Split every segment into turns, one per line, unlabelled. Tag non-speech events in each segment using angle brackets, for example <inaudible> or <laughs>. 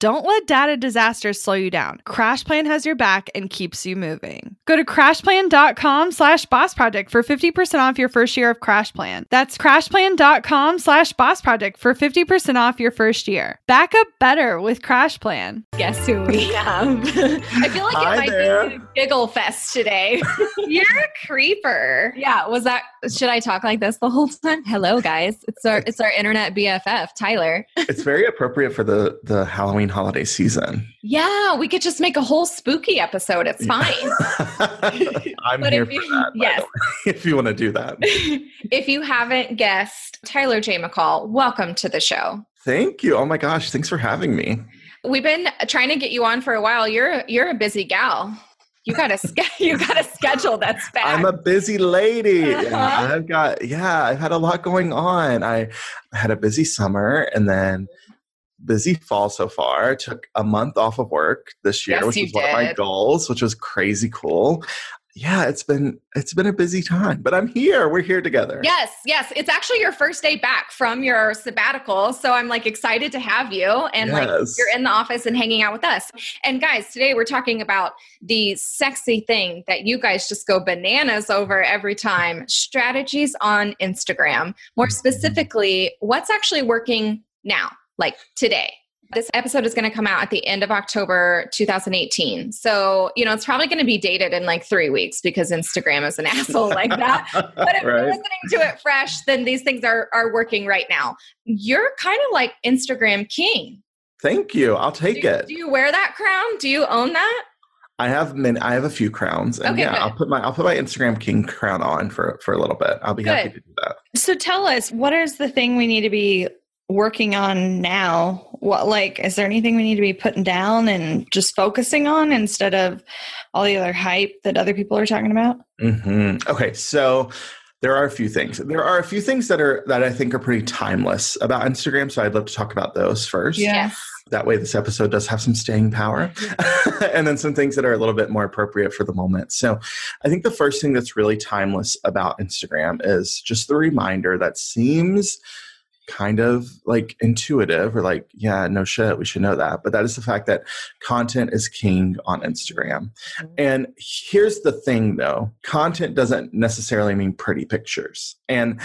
Don't let data disasters slow you down. CrashPlan has your back and keeps you moving. Go to crashplan.com slash boss project for 50% off your first year of CrashPlan. That's crashplan.com slash boss project for 50% off your first year. Back up better with CrashPlan.
Guess who we <laughs> have? I feel like
Hi
it might
there.
be a giggle fest today. <laughs>
You're a creeper.
yeah, was that should I talk like this the whole time? Hello guys. It's our it's our internet BFF, Tyler.
It's very appropriate for the the Halloween holiday season.
Yeah, we could just make a whole spooky episode. It's fine. <laughs>
I'm here
if
for
you-
that.
yes. <laughs>
if you want to do that. <laughs>
if you haven't guessed, Tyler J. McCall, welcome to the show.
Thank you. Oh my gosh, thanks for having me.
We've been trying to get you on for a while. You're you're a busy gal. You got a ske- you got a schedule that's bad.
I'm a busy lady.
Uh-huh.
I've got yeah, I've had a lot going on. I had a busy summer and then busy fall so far. I Took a month off of work this year,
Yes,
which was one of my goals, which was crazy cool. Yeah, it's been it's been a busy time, but I'm here. We're here together.
Yes, yes. It's actually your first day back from your sabbatical. So I'm like excited to have you and like
Yes.
you're in the office and hanging out with us. And guys, today we're talking about the sexy thing that you guys just go bananas over every time strategies on Instagram. More
Mhm.
specifically, what's actually working now, like today. This episode is going to come out at the end of October 2018. So, you know, it's probably going to be dated in like three weeks because Instagram is an <laughs> asshole like that. But if you're listening to it fresh, then these things are are working right now. You're kind of like Instagram king.
Thank you. I'll take
you,
it.
do you wear that crown? Do you own that?
I have many, I have a few crowns, and
Okay,
yeah,
good.
I'll put my I'll put my Instagram king crown on for for a little bit. I'll be happy to do that.
So tell us, what is the thing we need to be working on now? What like is there anything we need to be putting down and just focusing on instead of all the other hype that other people are talking about?
hmm Okay, so there are a few things. There are a few things that are that I think are pretty timeless about Instagram. So I'd love to talk about those first.
Yeah.
Yes.
That way, this episode does have some staying power, <laughs> and then some things that are a little bit more appropriate for the moment. So, I think the first thing that's really timeless about Instagram is just the reminder that seems kind of like intuitive or like, yeah, no shit, we should know that. But that is the fact that content is king on Instagram. Mm-hmm. And here's the thing though content doesn't necessarily mean pretty pictures. And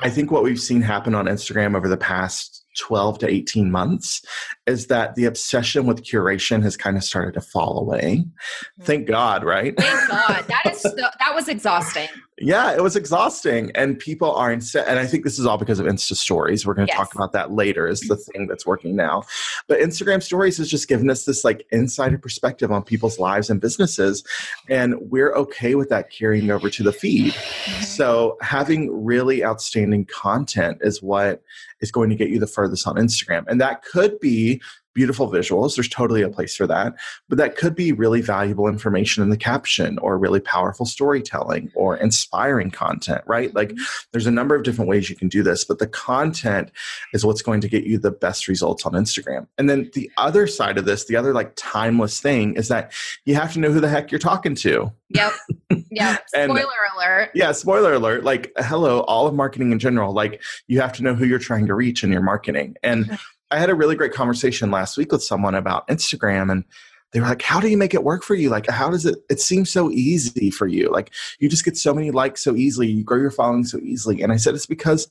I think what we've seen happen on Instagram over the past 12 to 18 months is that the obsession with curation has kind of started to fall away. Mm-hmm. Thank God, right?
Thank God. That is <laughs> so, that was exhausting.
Yeah, it was exhausting. And people are instead, and I think this is all because of Insta stories. We're going to
Yes.
talk about that later, is the mm-hmm. thing that's working now. But Instagram stories has just given us this like insider perspective on people's lives and businesses. And we're okay with that carrying over to the feed. Mm-hmm. So having really outstanding content is what is going to get you the furthest on Instagram. And that could be beautiful visuals. There's totally a place for that. But that could be really valuable information in the caption or really powerful storytelling or inspiring content, right? Like mm-hmm. there's a number of different ways you can do this, but the content is what's going to get you the best results on Instagram. And then the other side of this, the other like timeless thing is that you have to know who the heck you're talking to.
Yep. <laughs> Yep. <laughs>
And-
Spoiler alert.
Yeah, spoiler alert. Like, hello, all of marketing in general. Like, you have to know who you're trying to reach in your marketing. And I had a really great conversation last week with someone about Instagram, and they were like, How do you make it work for you? Like, how does it? It seems so easy for you. Like, you just get so many likes so easily, you grow your following so easily. And I said, It's because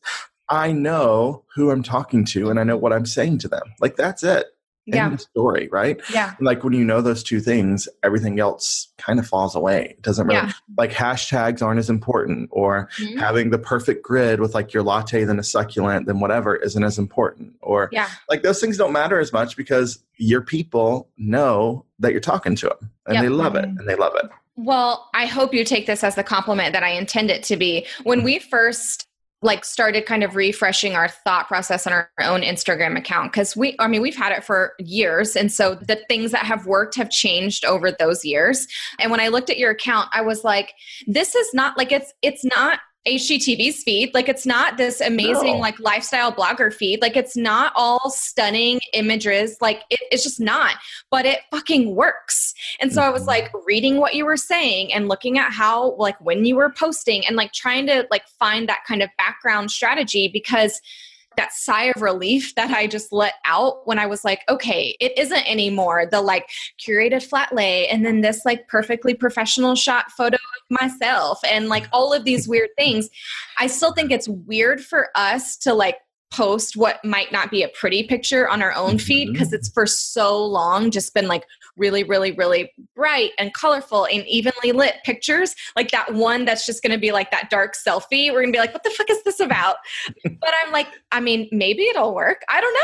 I know who I'm talking to and I know what I'm saying to them. Like, that's it.
Yeah.
End story, right?
Yeah.
Like when you know those two things, everything else kind of falls away. It doesn't really
Yeah.
like hashtags aren't as important or
Mhm.
having the perfect grid with like your latte then a succulent then whatever isn't as important or
Yeah.
like those things don't matter as much because your people know that you're talking to them and
Yep.
they love it
Mhm.
and they love it
Well, I hope you take this as the compliment that I intend it to be. When we first like started kind of refreshing our thought process on our own Instagram account cuz we I mean we've had it for years and so the things that have worked have changed over those years. And when I looked at your account I was like this is not like it's it's not HGTV's feed. Like it's not this amazing
No.
like lifestyle blogger feed. Like it's not all stunning images. Like it, it's just not. But it fucking works. And so I was
Mhm.
like reading what you were saying and looking at how like when you were posting and like trying to like find that kind of background strategy because that sigh of relief that I just let out when I was like, okay, it isn't anymore the like curated flat lay and then this like perfectly professional shot photo of myself and like all of these weird things. I still think it's weird for us to like post what might not be a pretty picture on our own feed
Mhm.
because it's for so long just been like really really really bright and colorful and evenly lit pictures. Like that one that's just going to be like that dark selfie we're going to be like what the fuck is this about? But i'm like i mean maybe it'll work. I don't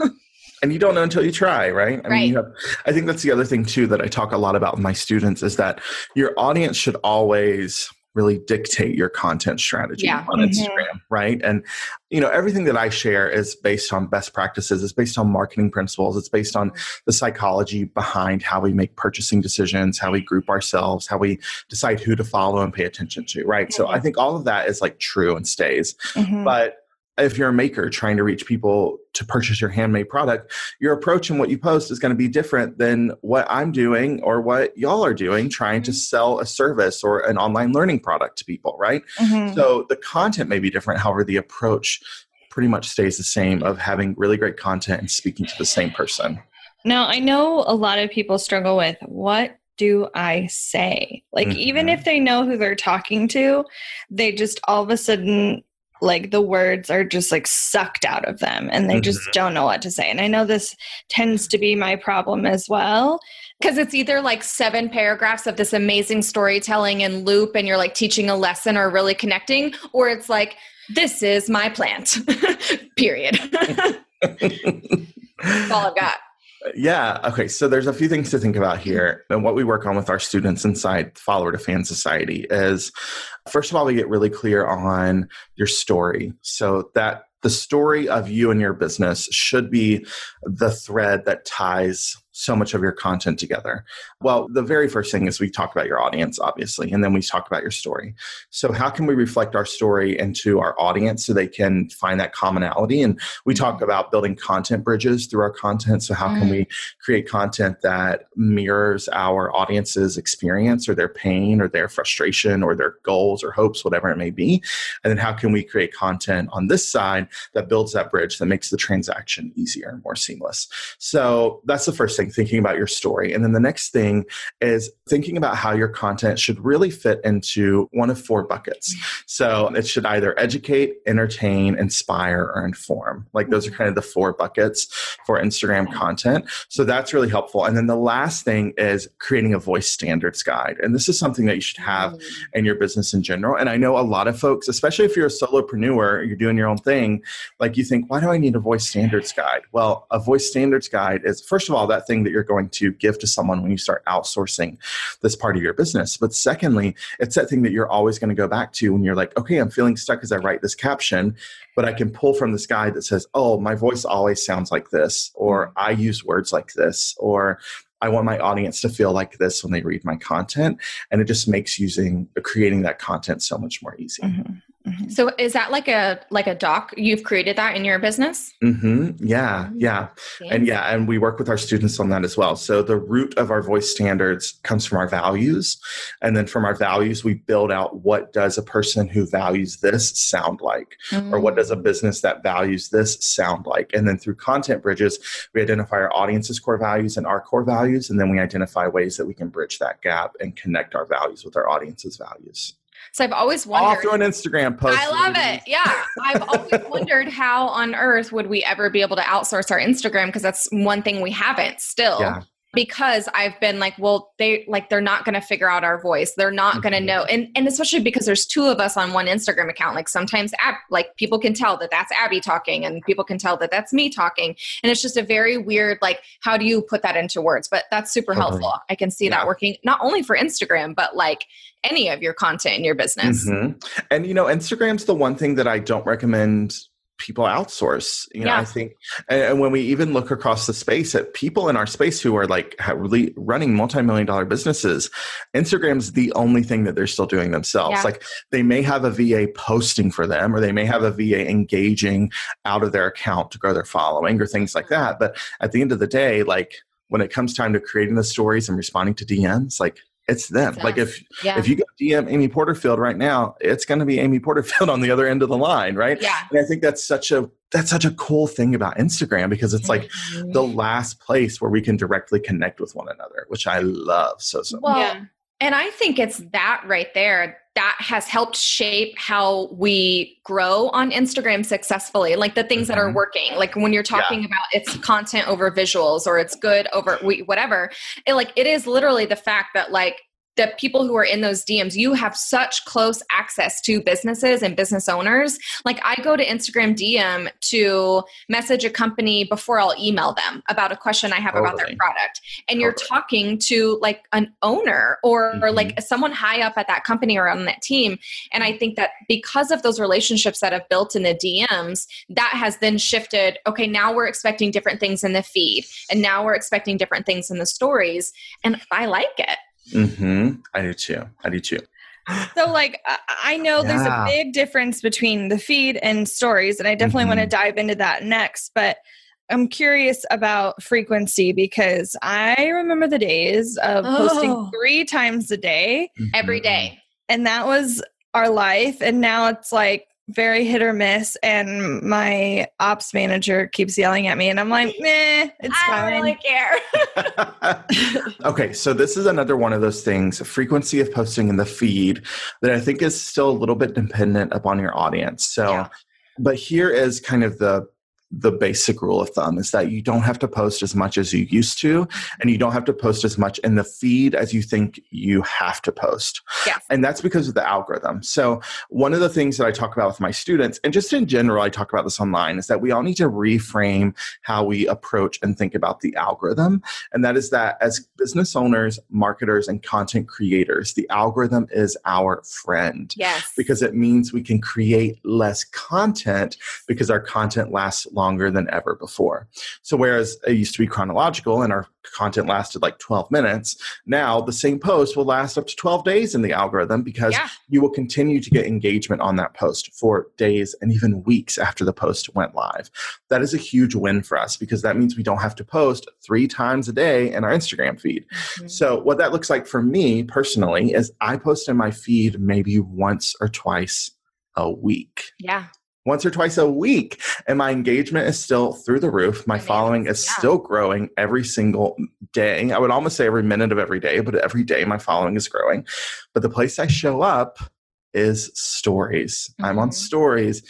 know. <laughs>
And you don't know until you try right? I
Right.
you have, i think that's the other thing too that i talk a lot about with my students is that your audience should always really dictate your content strategy
Yeah.
on
Mhm.
instagram right and you know everything that i share is based on best practices it's based on marketing principles it's based on the psychology behind how we make purchasing decisions how we group ourselves how we decide who to follow and pay attention to right so i think all of that is like true and stays
Mhm.
but if you're a maker trying to reach people to purchase your handmade product, your approach and what you post is going to be different than what I'm doing or what y'all are doing trying to sell a service or an online learning product to people, right?
Mhm.
So the content may be different. However, the approach pretty much stays the same of having really great content and speaking to the same person.
Now, I know a lot of people struggle with what do I say? Like, even
Mhm.
if they know who they're talking to, they just all of a sudden, like, the words are just like sucked out of them and they just mm-hmm. don't know what to say. And I know this tends to be my problem as well.
because it's either like seven paragraphs of this amazing storytelling and loop and you're like teaching a lesson or really connecting or it's like this is my plant <laughs> period <laughs> That's all i've got
Yeah. Okay. So there's a few things to think about here. And what we work on with our students inside Follower to Fan Society is first of all, we get really clear on your story. So that the story of you and your business should be the thread that ties so much of your content together. Well, the very first thing is we talk about your audience, obviously, and then we talk about your story. So, how can we reflect our story into our audience so they can find that commonality? And we talk about building content bridges through our content. So, how can we mm. create content that mirrors our audience's experience or their pain or their frustration or their goals or hopes, whatever it may be? And then, how can we create content on this side that builds that bridge that makes the transaction easier and more seamless? So, that's the first thing, thinking about your story. And then the next thing is thinking about how your content should really fit into one of four buckets. So it should either educate, entertain, inspire, or inform. Like those are kind of the four buckets for Instagram content. So that's really helpful. And then the last thing is creating a voice standards guide. And this is something that you should have mm. in your business in general. And I know a lot of folks, especially if you're a solopreneur, you're doing your own thing, like you think, why do I need a voice standards guide? Well, a voice standards guide is, first of all, that thing that you're going to give to someone when you start outsourcing this part of your business. But secondly, it's that thing that you're always going to go back to when you're like, okay, I'm feeling stuck as I write this caption, but I can pull from this guide that says, oh, my voice always sounds like this, or I use words like this, or I want my audience to feel like this when they read my content. And it just makes using creating that content so much more easy.
Mhm. Mhm.
so is that like a like a doc you've created that in your business
hmm Yeah, yeah. And yeah, and we work with our students on that as well. So the root of our voice standards comes from our values. And then from our values, we build out what does a person who values this sound like? Or what does a business that values this sound like? And then through content bridges, we identify our audience's core values and our core values. And then we identify ways that we can bridge that gap and connect our values with our audience's values.
So I've always
All
wondered.
through an Instagram post.
I love
ladies.
it. Yeah. I've always <laughs> wondered how on earth would we ever be able to outsource our Instagram because that's one thing we haven't still.
Yeah.
Because I've been like, well, they like they're not going to figure out our voice. They're not going to
Mhm.
know, and and especially because there's two of us on one Instagram account. Like sometimes, Ab, like people can tell that that's Abby talking, and people can tell that that's me talking, and it's just a very weird. Like, how do you put that into words? But that's super
Totally.
helpful. I can see
Yeah.
that working not only for Instagram, but like any of your content in your business.
Mhm. And you know, Instagram's the one thing that I don't recommend people outsource. You know,
Yeah.
I think, and, when we even look across the space at people in our space who are like really running multi-million dollar businesses, Instagram's the only thing that they're still doing themselves.
Yeah.
Like they may have a VA posting for them, or they may have a VA engaging out of their account to grow their following, or things like mm-hmm. that. But at the end of the day, like when it comes time to creating the stories and responding to DMs, like it's them.
It's
like if
Yeah.
if you go DM Amy Porterfield right now, it's going to be Amy Porterfield <laughs> on the other end of the line, right?
yeah.
And I think that's such a that's such a cool thing about Instagram because it's like the mm-hmm. last place where we can directly connect with one another, which I love so so. much.
Well,
Yeah.
And I think it's that right there that has helped shape how we grow on Instagram successfully. Like the things that are
Mhm.
working. Like when you're talking about it's content over visuals or it's good over we- whatever. It like it is literally the fact that like the people who are in those DMs, you have such close access to businesses and business owners. Like I go to Instagram DM to message a company before I'll email them about a question I have about their product. And you're talking to like an owner or, or
Mhm.
like someone high up at that company or on that team. And I think that because of those relationships that have built in the DMs, that has then shifted. Okay, now we're expecting different things in the feed, and now we're expecting different things in the stories. And I like it.
Hmm I do too. I do too.
So, like, I- I know there's a big difference between the feed and stories, and I definitely want to dive into that next. But I'm curious about frequency because I remember the days of
Oh.
posting three times a day,
Every
Mhm.
day.
and that was our life. And now it's like very hit or miss. And my ops manager keeps yelling at me, and I'm like, meh, it's
I
fine.
I don't really care. <laughs> <laughs>
okay, so this is another one of those things, frequency of posting in the feed that I think is still a little bit dependent upon your audience. So
Yeah.
but here is kind of the the basic rule of thumb is that you don't have to post as much as you used to and you don't have to post as much in the feed as you think you have to post
Yes.
and that's because of the algorithm so one of the things that i talk about with my students and just in general i talk about this online is that we all need to reframe how we approach and think about the algorithm and that is that as business owners marketers and content creators the algorithm is our friend
Yes.
because it means we can create less content because our content lasts longer than ever before. So, whereas it used to be chronological and our content lasted like 12 minutes, now the same post will last up to 12 days in the algorithm because
Yeah.
you will continue to get engagement on that post for days and even weeks after the post went live. That is a huge win for us because that means we don't have to post three times a day in our Instagram feed.
Mhm.
So, what that looks like for me personally is I post in my feed maybe once or twice a week.
Yeah.
Once or twice a week. And my engagement is still through the roof. My following is
yeah.
still growing every single day. I would almost say every minute of every day, but every day my following is growing. But the place I show up is stories. I'm on
Mhm.
stories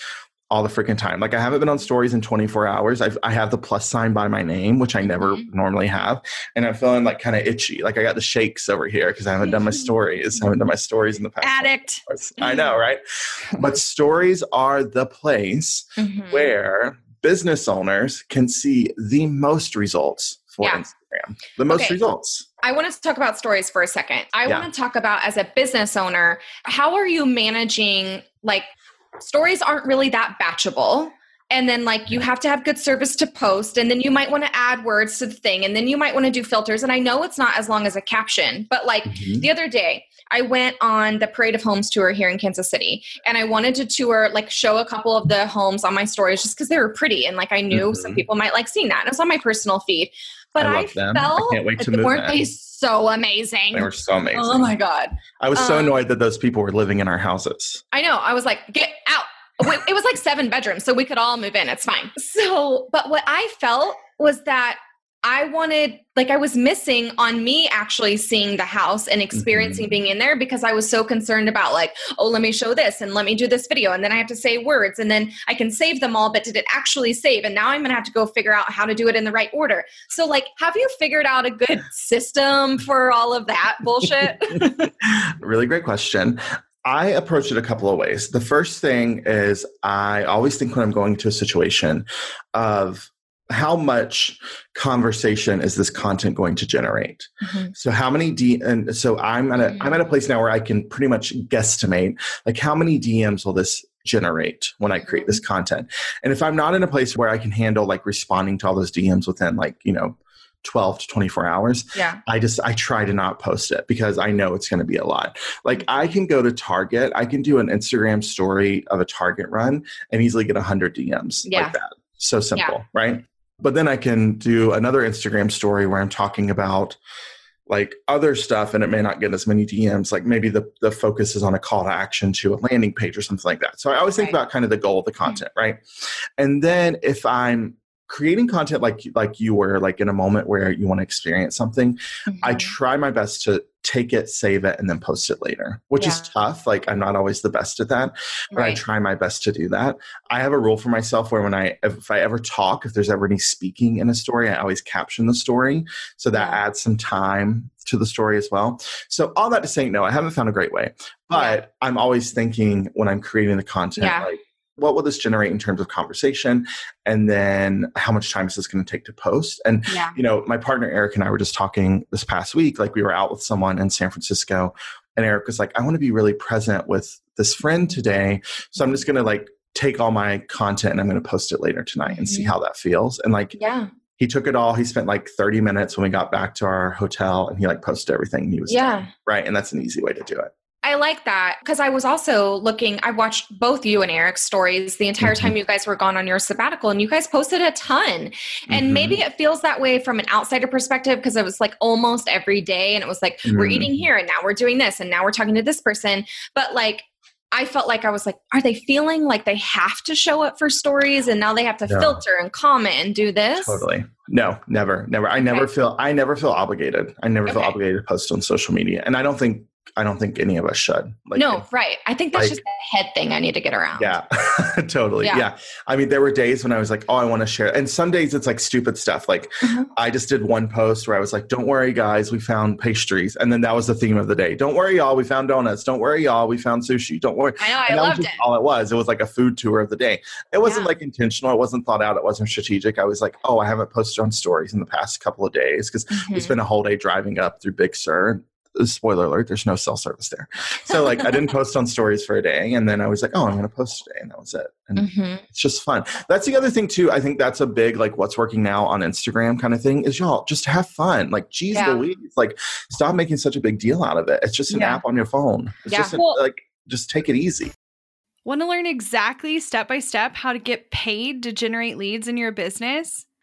all the freaking time. Like I haven't been on stories in 24 hours. I've, I have the plus sign by my name, which I never
Mhm.
normally have. And I'm feeling like kind of itchy. Like I got the shakes over here because I haven't done my stories. I haven't done my stories in the past.
Addict.
I know, right? <laughs> But stories are the place
Mhm.
where business owners can see the most results for
Yeah.
Instagram. The most
Okay.
results.
I want to talk about stories for a second. I
Yeah.
want to talk about as a business owner, how are you managing like stories aren't really that batchable. And then like you have to have good service to post and then you might want to add words to the thing and then you might want to do filters and I know it's not as long as a caption, but like
Mhm.
the other day I went on the Parade of Homes tour here in Kansas City and I wanted to tour like show a couple of the homes on my stories just because they were pretty and like I knew some
Mhm.
people might like seeing that. And it was on my personal feed. But
I
I,
them. I
felt
can't wait to move
weren't
in.
they so amazing?
They were so amazing.
Oh my god.
I was so
Um,
annoyed that those people were living in our houses.
I know. I was like, get out. It was like seven bedrooms, so we could all move in. It's fine. So, but what I felt was that I wanted, like, I was missing on me actually seeing the house and experiencing
Mhm.
being in there because I was so concerned about, like, oh, let me show this and let me do this video. And then I have to say words and then I can save them all, but did it actually save? And now I'm going to have to go figure out how to do it in the right order. So, like, have you figured out a good system for all of that bullshit? <laughs> <laughs>
really great question. I approach it a couple of ways. The first thing is I always think when I'm going to a situation of how much conversation is this content going to generate mm-hmm. so how many d and so i'm at a mm-hmm. i'm at a place now where i can pretty much guesstimate like how many dms will this generate when i create this mm-hmm. content and if i'm not in a place where i can handle like responding to all those dms within like you know 12 to 24 hours
yeah.
I just I try to not post it because I know it's going to be a lot. Like I can go to Target, I can do an Instagram story of a Target run and easily get 100 DMs
Yeah.
like that. So simple, right? But then I can do another Instagram story where I'm talking about like other stuff and it may not get as many DMs. Like maybe the, the focus is on a call to action to a landing page or something like that. So I always think
Right.
about kind of the goal of the content, right? And then if I'm creating content like like you were like in a moment where you want to experience something I
Mhm.
try my best to take it, save it, and then post it later, which is tough. Like I'm not always the best at that, but I try my best to do that. I have a rule for myself where when I if I ever talk, if there's ever any speaking in a story, I always caption the story. So that adds some time to the story as well. So all that to say, no, I haven't found a great way. But I'm always thinking when I'm creating the content,
Yeah.
like what will this generate in terms of conversation? And then how much time is this going to take to post? And
Yeah.
you know, my partner Eric and I were just talking this past week. Like we were out with someone in San Francisco, and Eric was like, "I want to be really present with this friend today, so I'm just going to like take all my content and I'm going to post it later tonight and see
Mhm.
how that feels." And like
Yeah.
he took it all. He spent like 30 minutes when we got back to our hotel, and he like posted everything. And he was
Yeah.
right, and that's an easy way to do it.
I like that because I was also looking. I watched both you and Eric's stories the entire
Mhm.
time you guys were gone on your sabbatical, and you guys posted a ton. And
Mhm.
maybe it feels that way from an outsider perspective because it was like almost every day, and it was like we're
Mhm.
eating here, and now we're doing this, and now we're talking to this person. But like, I felt like I was like, are they feeling like they have to show up for stories, and now they have to
No.
filter and comment and do this?
Totally. No, never, never. I never
Okay.
feel. I never feel obligated. I never feel obligated to post on social media, and I don't think. I don't think any of us should. Like,
no, right. I think that's
like-
just a head thing I need to get around.
Yeah, <laughs> totally.
Yeah.
Yeah. I mean, there were days when I was like, oh, I want to share. And some days it's like stupid stuff. Like
Mhm.
I just did one post where I was like, don't worry, guys, we found pastries. And then that was the theme of the day. Don't worry, y'all, we found donuts. Don't worry, y'all, we found sushi. Don't worry.
I know. I
And that was
loved
just
it.
all it was. It was like a food tour of the day. It wasn't
Yeah.
like intentional. It wasn't thought out. It wasn't strategic. I was like, oh, I haven't posted on stories in the past couple of days because we
Mhm.
spent a whole day driving up through Big Sur. Spoiler alert, there's no cell service there. So like I didn't <laughs> post on stories for a day and then I was like, oh, I'm gonna post today. And that was it. And
Mhm.
it's just fun. That's the other thing too. I think that's a big like what's working now on Instagram kind of thing is y'all just have fun. Like geez
Yeah.
Louise, like stop making such a big deal out of it. It's just an
Yeah.
app on your phone. It's
Yeah.
just
Well-
like just take it easy.
Want to learn exactly step by step how to get paid to generate leads in your business?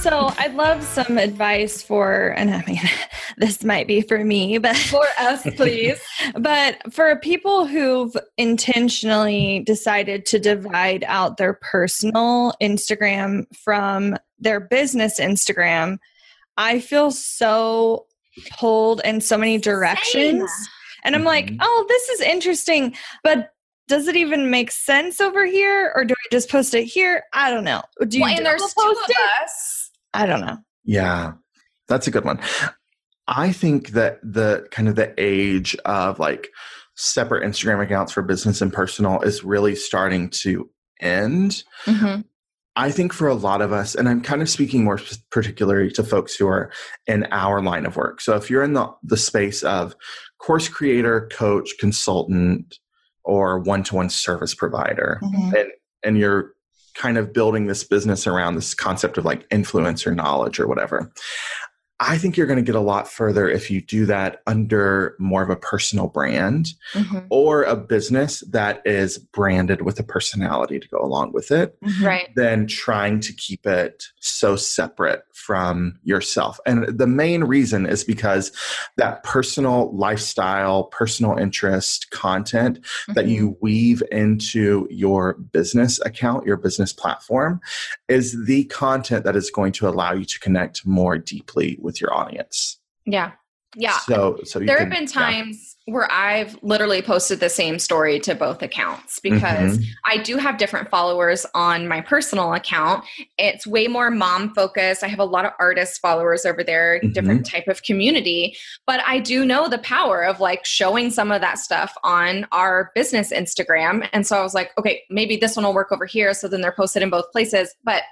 So I'd love some advice for, and I mean, <laughs> this might be for me, but <laughs>
For us, please.
but for people who've intentionally decided to divide out their personal Instagram from their business Instagram, I feel so pulled in so many directions. And I'm like,
Mhm.
oh, this is interesting, but does it even make sense over here? Or do I just post it here? I don't know. Do you
well, and there's
double
two
post
of
it?
us.
I don't know.
Yeah, that's a good one. I think that the kind of the age of like separate Instagram accounts for business and personal is really starting to end.
Mm-hmm.
I think for a lot of us, and I'm kind of speaking more particularly to folks who are in our line of work. So if you're in the, the space of course creator, coach, consultant, or one to one service provider,
Mm-hmm.
and, and you're kind of building this business around this concept of like influencer knowledge or whatever. I think you're going to get a lot further if you do that under more of a personal brand
Mm-hmm.
or a business that is branded with a personality to go along with it
Right.
than trying to keep it so separate from yourself. And the main reason is because that personal lifestyle, personal interest content that
Mhm.
you weave into your business account, your business platform, is the content that is going to allow you to connect more deeply with your audience.
Yeah. Yeah.
So, so
there
can-
have been
yeah.
times where I've literally posted the same story to both accounts because
Mhm.
I do have different followers on my personal account. It's way more mom focused. I have a lot of artist followers over there, different type of community, but I do know the power of like showing some of that stuff on our business Instagram. And so I was like, okay, maybe this one will work over here so then they're posted in both places, but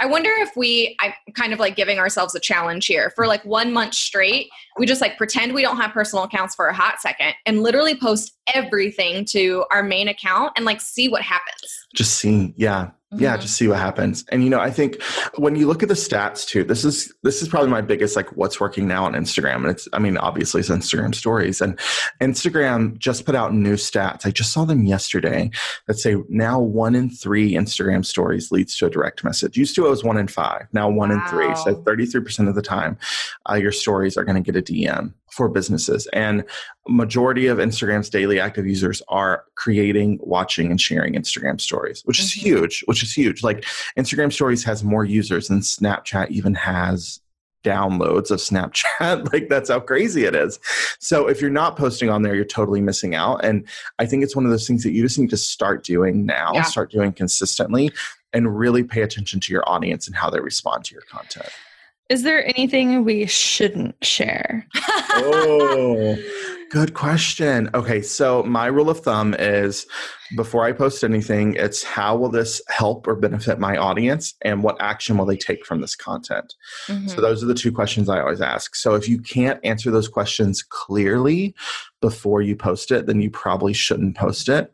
I wonder if we I'm kind of like giving ourselves a challenge here for like 1 month straight we just like pretend we don't have personal accounts for a hot second and literally post everything to our main account and like see what happens.
just see yeah yeah
Mhm.
just see what happens. And you know i think when you look at the stats too this is this is probably my biggest like what's working now on instagram. And it's i mean obviously it's instagram stories. And instagram just put out new stats. I just saw them yesterday that say now one in three instagram stories leads to a direct message. Used to it was one in five. Now one in three. So 33% of the time uh, your stories are going to get a dm for businesses. And majority of instagram's daily active users are creating watching and sharing instagram stories which is
Mhm.
huge which is huge. Like instagram stories has more users than snapchat even has downloads of snapchat. <laughs> Like that's how crazy it is. So if you're not posting on there you're totally missing out. And i think it's one of those things that you just need to start doing now
Yeah.
start doing consistently and really pay attention to your audience and how they respond to your content
Is there anything we shouldn't share?
oh <laughs> Good question. Okay, so my rule of thumb is before I post anything, it's how will this help or benefit my audience and what action will they take from this content?
Mhm.
So those are the two questions I always ask. So if you can't answer those questions clearly before you post it, then you probably shouldn't post it.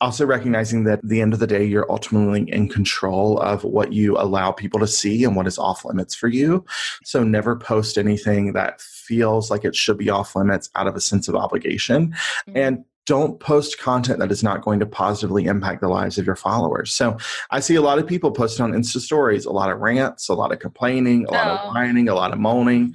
Also recognizing that at the end of the day, you're ultimately in control of what you allow people to see and what is off limits for you. So never post anything that feels like it should be off limits out of a sense of obligation.
Mhm.
And don't post content that is not going to positively impact the lives of your followers. So I see a lot of people posting on Insta stories, a lot of rants, a lot of complaining, a lot of whining, a lot of moaning.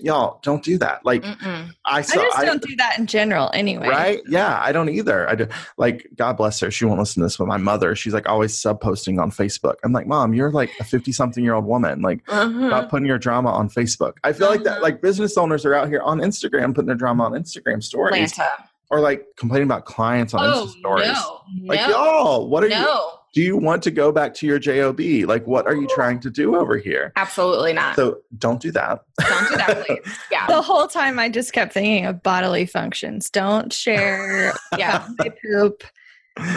Y'all don't do that. Like
Mm-mm.
I
I just don't do that in general anyway.
right? Yeah, I don't either. I do. Like God bless her. She won't listen to this, but my mother, she's like always sub posting on Facebook. I'm like, Mom, you're like a 50 something year old woman. Like
Uh-huh.
Stop putting your drama on Facebook. I feel like that
Uh-huh.
like business owners are out here on Instagram putting their drama on Instagram stories
Atlanta.
or like complaining about clients on
Oh
Insta stories.
no,
Like
no,
y'all, what are you
no,
do you want to go back to your job like what are you trying to do over here
absolutely not.
so don't do that
Don't do that, please. <laughs> Yeah,
The whole time I just kept thinking of bodily functions. Don't share <laughs>
yeah,
my poop.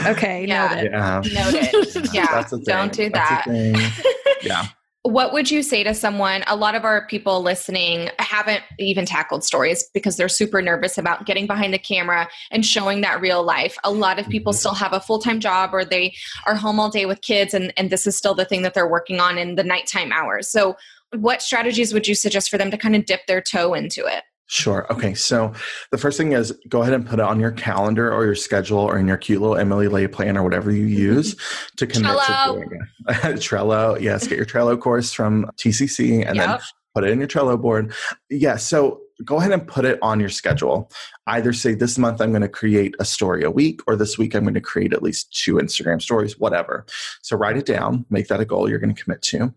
Okay,
Yeah.
noted.
yeah
noted. <laughs> Yeah,
That's a thing.
don't do
That's a
that.
thing. yeah
What would you say to someone? A lot of our people listening haven't even tackled stories because they're super nervous about getting behind the camera and showing that real life. A lot of people
Mhm.
still have a full time job or they are home all day with kids, and, and this is still the thing that they're working on in the nighttime hours. So, what strategies would you suggest for them to kind of dip their toe into it?
Sure. Okay. So the first thing is go ahead and put it on your calendar or your schedule or in your cute little Emily Ley plan or whatever you mm-hmm. use to commit
Trello.
to doing it. <laughs> Trello. Yes. Get your Trello course from TCC and then put it in your Trello board. Yeah. So go ahead and put it on your schedule. Either say this month I'm going to create a story a week or this week I'm going to create at least two Instagram stories, whatever. So write it down, make that a goal you're going to commit to.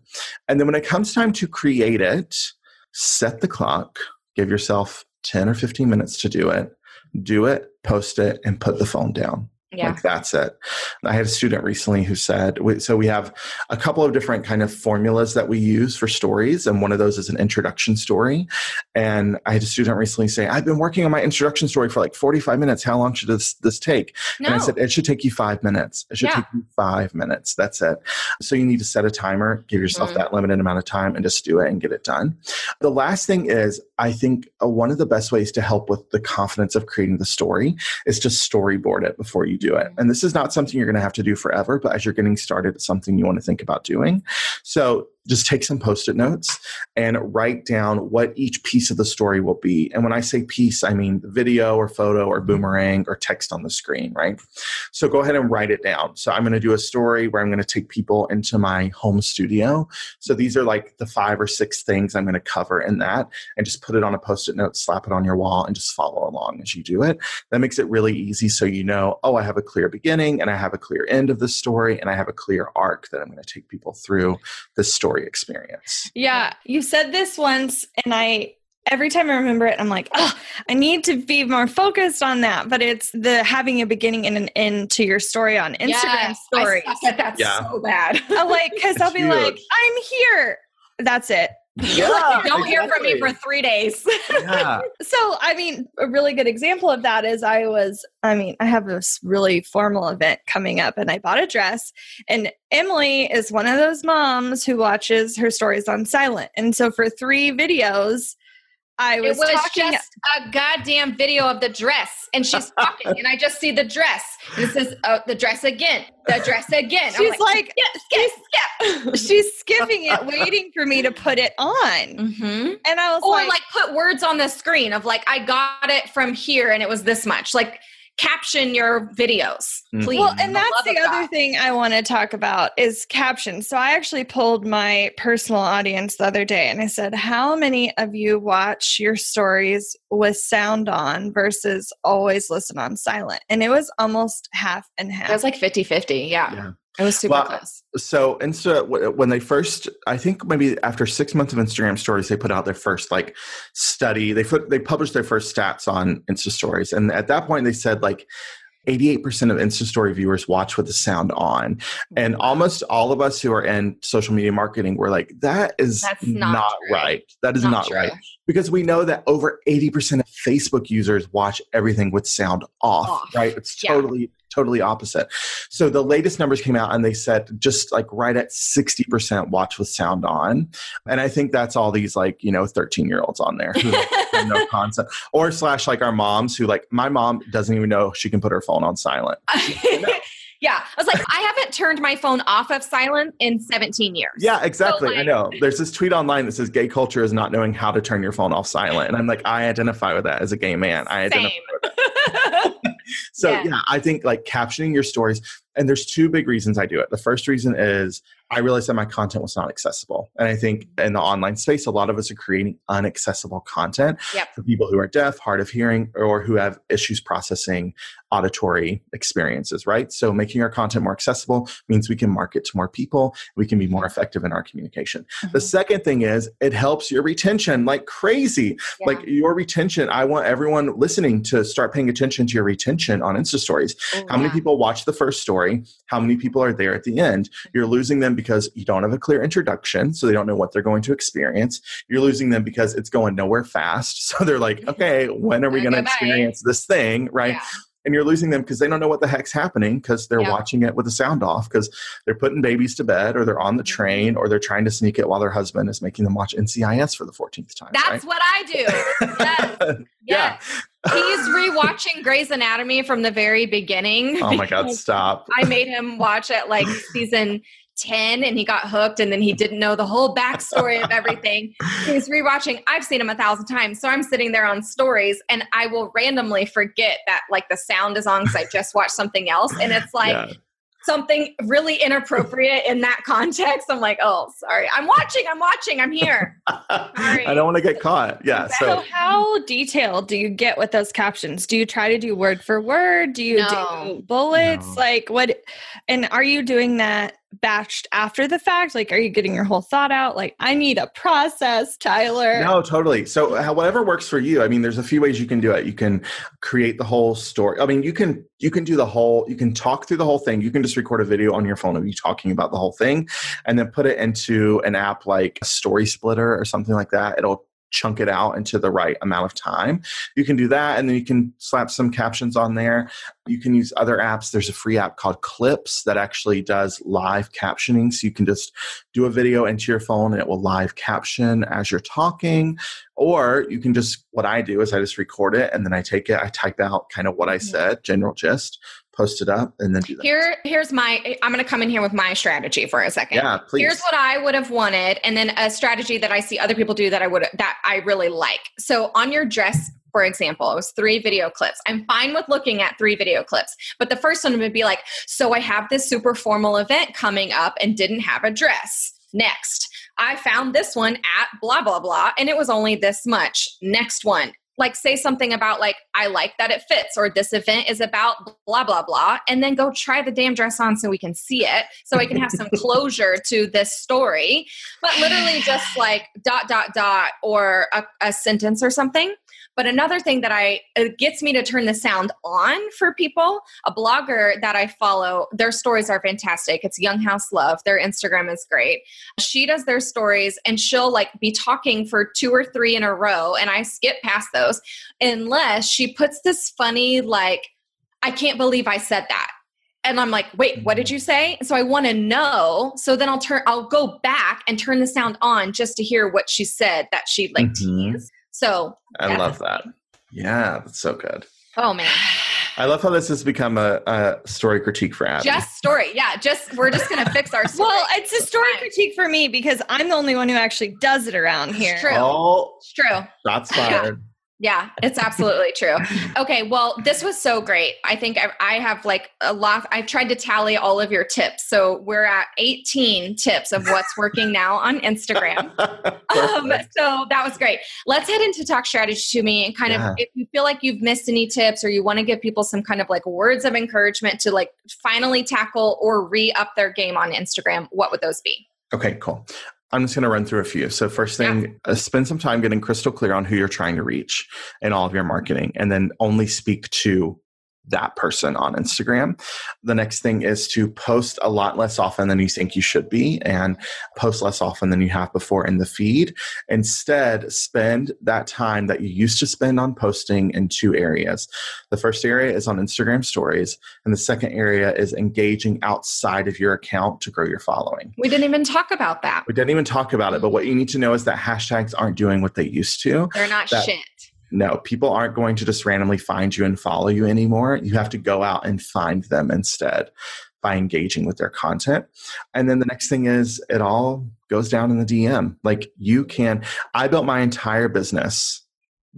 And then when it comes time to create it, set the clock, give yourself 10 or 15 minutes to do it, do it, post it, and put the phone down.
Yeah.
Like that's it. I had a student recently who said, so we have a couple of different kind of formulas that we use for stories. And one of those is an introduction story. And I had a student recently say, I've been working on my introduction story for like 45 minutes. How long should this, this take?
No.
And I said, it should take you five minutes. It should
Yeah.
take you five minutes. That's it. So you need to set a timer, give yourself
Mhm.
that limited amount of time, and just do it and get it done. The last thing is, I think uh, one of the best ways to help with the confidence of creating the story is to storyboard it before you do it. And this is not something you're going to have to do forever, but as you're getting started, it's something you want to think about doing. So just take some post it notes and write down what each piece of the story will be. And when I say piece, I mean video or photo or boomerang or text on the screen, right? So go ahead and write it down. So I'm going to do a story where I'm going to take people into my home studio. So these are like the five or six things I'm going to cover in that and just put it on a post it note, slap it on your wall, and just follow along as you do it. That makes it really easy so you know, oh, I have a clear beginning and I have a clear end of the story and I have a clear arc that I'm going to take people through the story experience.
Yeah, you said this once, and I every time I remember it, I'm like, oh, I need to be more focused on that. But it's the having a beginning and an end to your story on Instagram
Yes,
stories.
I suck at that
Yeah.
so bad.
I <laughs> like because I'll be
Huge.
like, I'm here. That's it.
Yeah, <laughs>
Don't hear from me for three days.
yeah. <laughs>
So, I mean, a really good example of that is I was, I mean, I have this really formal event coming up and I bought a dress. And Emily is one of those moms who watches her stories on silent. And so for three videos, I was,
it was
talking.
just a goddamn video of the dress, and she's <laughs> talking, and I just see the dress, and it says, "Oh, the dress again, the dress again." I'm
she's like,
skip, skip, skip.
she's skipping it, waiting for me to put it on.
Mm-hmm.
And I was
Or
like,
like put words on the screen of like, I got it from here, and it was this much. Like, caption your videos,
Mhm.
please.
Well, and that's
love
the other
God.
thing I want to talk about is captions. So I actually pulled my personal audience the other day and I said, How many of you watch your stories with sound on versus always listen on silent? And it was almost half and half.
It was like 50 50. Yeah.
Yeah.
It was super
Well,
close.
So Insta, when they first, I think maybe after six months of Instagram stories, they put out their first like study. They put they published their first stats on Insta stories, and at that point they said like 88% of Insta story viewers watch with the sound on. And almost all of us who are in social media marketing, we're like, that is
That's
not,
not
right. That is
Not
not, right. Because we know that over 80% of Facebook users watch everything with sound off,
Off.
right? It's
Yeah.
totally, totally opposite. So the latest numbers came out and they said just like right at 60% watch with sound on. And I think that's all these like, you know, 13 year olds on there who have <laughs> no concept. Or slash like our moms who like, my mom doesn't even know she can put her phone on silent. <laughs>
yeah. I was like, I haven't turned my phone off of silent in 17 years.
Yeah, exactly. I
like-
know. There's this tweet online that says gay culture is not knowing how to turn your phone off silent. And I'm like, I identify with that as a gay man. I identify
Same.
with that. <laughs> So
Yeah.
yeah. I think like captioning your stories, and there's two big reasons I do it. The first reason is I realized that my content was not accessible. And I think in the online space, a lot of us are creating unaccessible content
Yep.
for people who are deaf, hard of hearing, or who have issues processing auditory experiences, right? So making our content more accessible means we can market to more people, we can be more mm-hmm. effective in our communication. The mm-hmm. second thing is it helps your retention like crazy.
Yeah.
Like your retention, I want everyone listening to start paying attention to your retention on Insta stories.
Oh,
How many people watch the first story? How many people are there at the end? Mm-hmm. You're losing them because you don't have a clear introduction, so they don't know what they're going to experience. You're losing them because it's going nowhere fast. <laughs> So they're like, <laughs> okay, when are we going to experience this thing? Right.
Yeah.
And you're losing them because they don't know what the heck's happening because they're
Yeah.
watching it with the sound off because they're putting babies to bed or they're on the mm-hmm. train or they're trying to sneak it while their husband is making them watch NCIS for the 14th time.
That's what I do. Yes.
right? <laughs> yeah.
He's rewatching Grey's Anatomy from the very beginning.
Oh my God, <laughs> stop.
I made him watch it like season 10 and he got hooked and then he didn't know the whole backstory of everything. <laughs> He's rewatching. I've seen him a thousand times. So I'm sitting there on stories and I will randomly forget that like the sound is on because I just watched something else. And it's like
yeah.
something really inappropriate in that context. I'm like, oh, sorry. I'm watching. I'm watching. I'm here. <laughs>
I don't want to get caught. Yeah.
So,
So,
how detailed do you get with those captions? Do you try to do word for word? Do you
No.
do bullets?
No.
Like what? And are you doing that batched after the fact? Like, are you getting your whole thought out? Like, I need a process, Tyler.
no, totally. So, how- whatever works for you. I mean, there's a few ways you can do it. You can create the whole story. I mean, you can you can do the whole. You can talk through the whole thing. You can just record a video on your phone of you talking about the whole thing, and then put it into an app like Story Splitter or something like that. It'll chunk it out into the right amount of time. You can do that, and then you can slap some captions on there. You can use other apps. There's a free app called Clips that actually does live captioning. So you can just do a video into your phone and it will live caption as you're talking. Or you can just, what I do is I just record it and then I take it, I type out kind of what I said, general gist, post it up, and then do that.
Here, here's my, I'm going to come in here with my strategy for a second.
Yeah, please.
Here's what I would have wanted, and then a strategy that I see other people do that I would that I really like. So on your dress, for example, it was three video clips. I'm fine with looking at three video clips, but the first one would be like, so I have this super formal event coming up and didn't have a dress. Next, I found this one at blah blah blah, and it was only this much. Next one. Like say something about like I like that it fits or this event is about blah blah blah and then go try the damn dress on so we can see it so I can have some <laughs> closure to this story. But literally just like dot dot dot or a, a sentence or something but another thing that i gets me to turn the sound on for people a blogger that i follow their stories are fantastic it's young house love their instagram is great she does their stories and she'll like be talking for two or three in a row and i skip past those unless she puts this funny like i can't believe i said that and I'm like, wait, what did you say? So I want to know. So then I'll turn, I'll go back and turn the sound on just to hear what she said that she like
Mhm.
teased. So,
I
yeah.
love that. Yeah, that's so good.
oh man,
I love how this has become a, a story critique for Abby.
just story. Yeah, just we're just gonna fix our <laughs> story.
Well, it's a story critique for me because I'm the only one who actually does it around here.
It's true.
Oh,
It's true.
shots fired. <laughs>
Yeah, it's absolutely true. <laughs> Okay, well, this was so great. I think I, I have like a lot. I've tried to tally all of your tips. So we're at 18 tips of what's <laughs> working now on Instagram. <laughs> Um, so that was great. Let's head into talk strategy to me and kind
Yeah.
of if you feel like you've missed any tips or you want to give people some kind of like words of encouragement to like finally tackle or re up their game on Instagram, what would those be?
Okay, cool. I'm just going to run through a few. So, first thing, uh, spend some time getting crystal clear on who you're trying to reach in all of your marketing, and then only speak to that person on Instagram. The next thing is to post a lot less often than you think you should be and post less often than you have before in the feed. Instead, spend that time that you used to spend on posting in two areas. The first area is on Instagram stories, and the second area is engaging outside of your account to grow your following.
We didn't even talk about that.
We didn't even talk about it, but what you need to know is that hashtags aren't doing what they used to.
They're not
That-
shit.
No, people aren't going to just randomly find you and follow you anymore. You have to go out and find them instead by engaging with their content. And then the next thing is it all goes down in the DM. Like you can, I built my entire business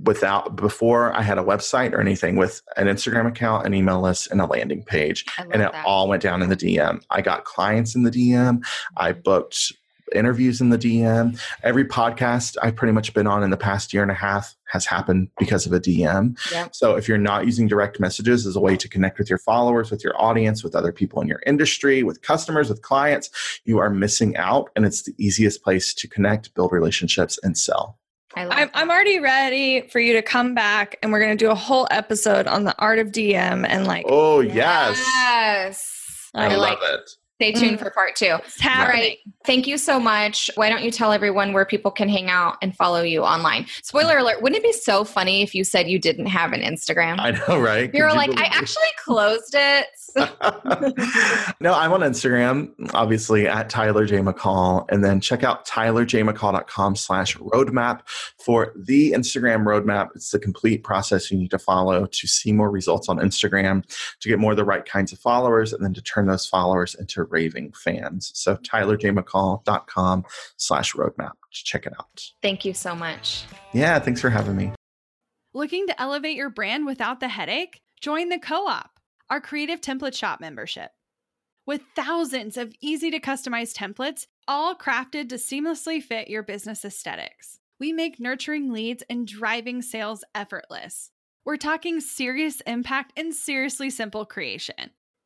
without, before I had a website or anything, with an Instagram account, an email list, and a landing page. And it
that.
all went down in the DM. I got clients in the DM. I booked interviews in the DM. Every podcast I've pretty much been on in the past year and a half has happened because of a DM.
Yep.
So if you're not using direct messages as a way to connect with your followers, with your audience, with other people in your industry, with customers, with clients, you are missing out. And it's the easiest place to connect, build relationships, and sell.
I love
I'm, I'm already ready for you to come back and we're going to do a whole episode on the art of DM and like
Oh, yes.
Yes.
I,
I
love it.
Stay tuned mm. for part two.
happening.
right. Thank you so much. Why don't you tell everyone where people can hang out and follow you online? Spoiler alert, wouldn't it be so funny if you said you didn't have an Instagram?
I know, right?
you were
Could
like, I actually closed it. <laughs>
no, I'm on Instagram, obviously at Tyler J. McCall, and then check out tylerjmccall.com slash roadmap for the Instagram roadmap. It's the complete process you need to follow to see more results on Instagram, to get more of the right kinds of followers, and then to turn those followers into raving fans. So tylerjmccall.com slash roadmap to check it out.
Thank you so much.
Yeah, thanks for having me.
Looking to elevate your brand without the headache? Join the Co op, our creative template shop membership. With thousands of easy to customize templates, all crafted to seamlessly fit your business aesthetics, we make nurturing leads and driving sales effortless. We're talking serious impact and seriously simple creation.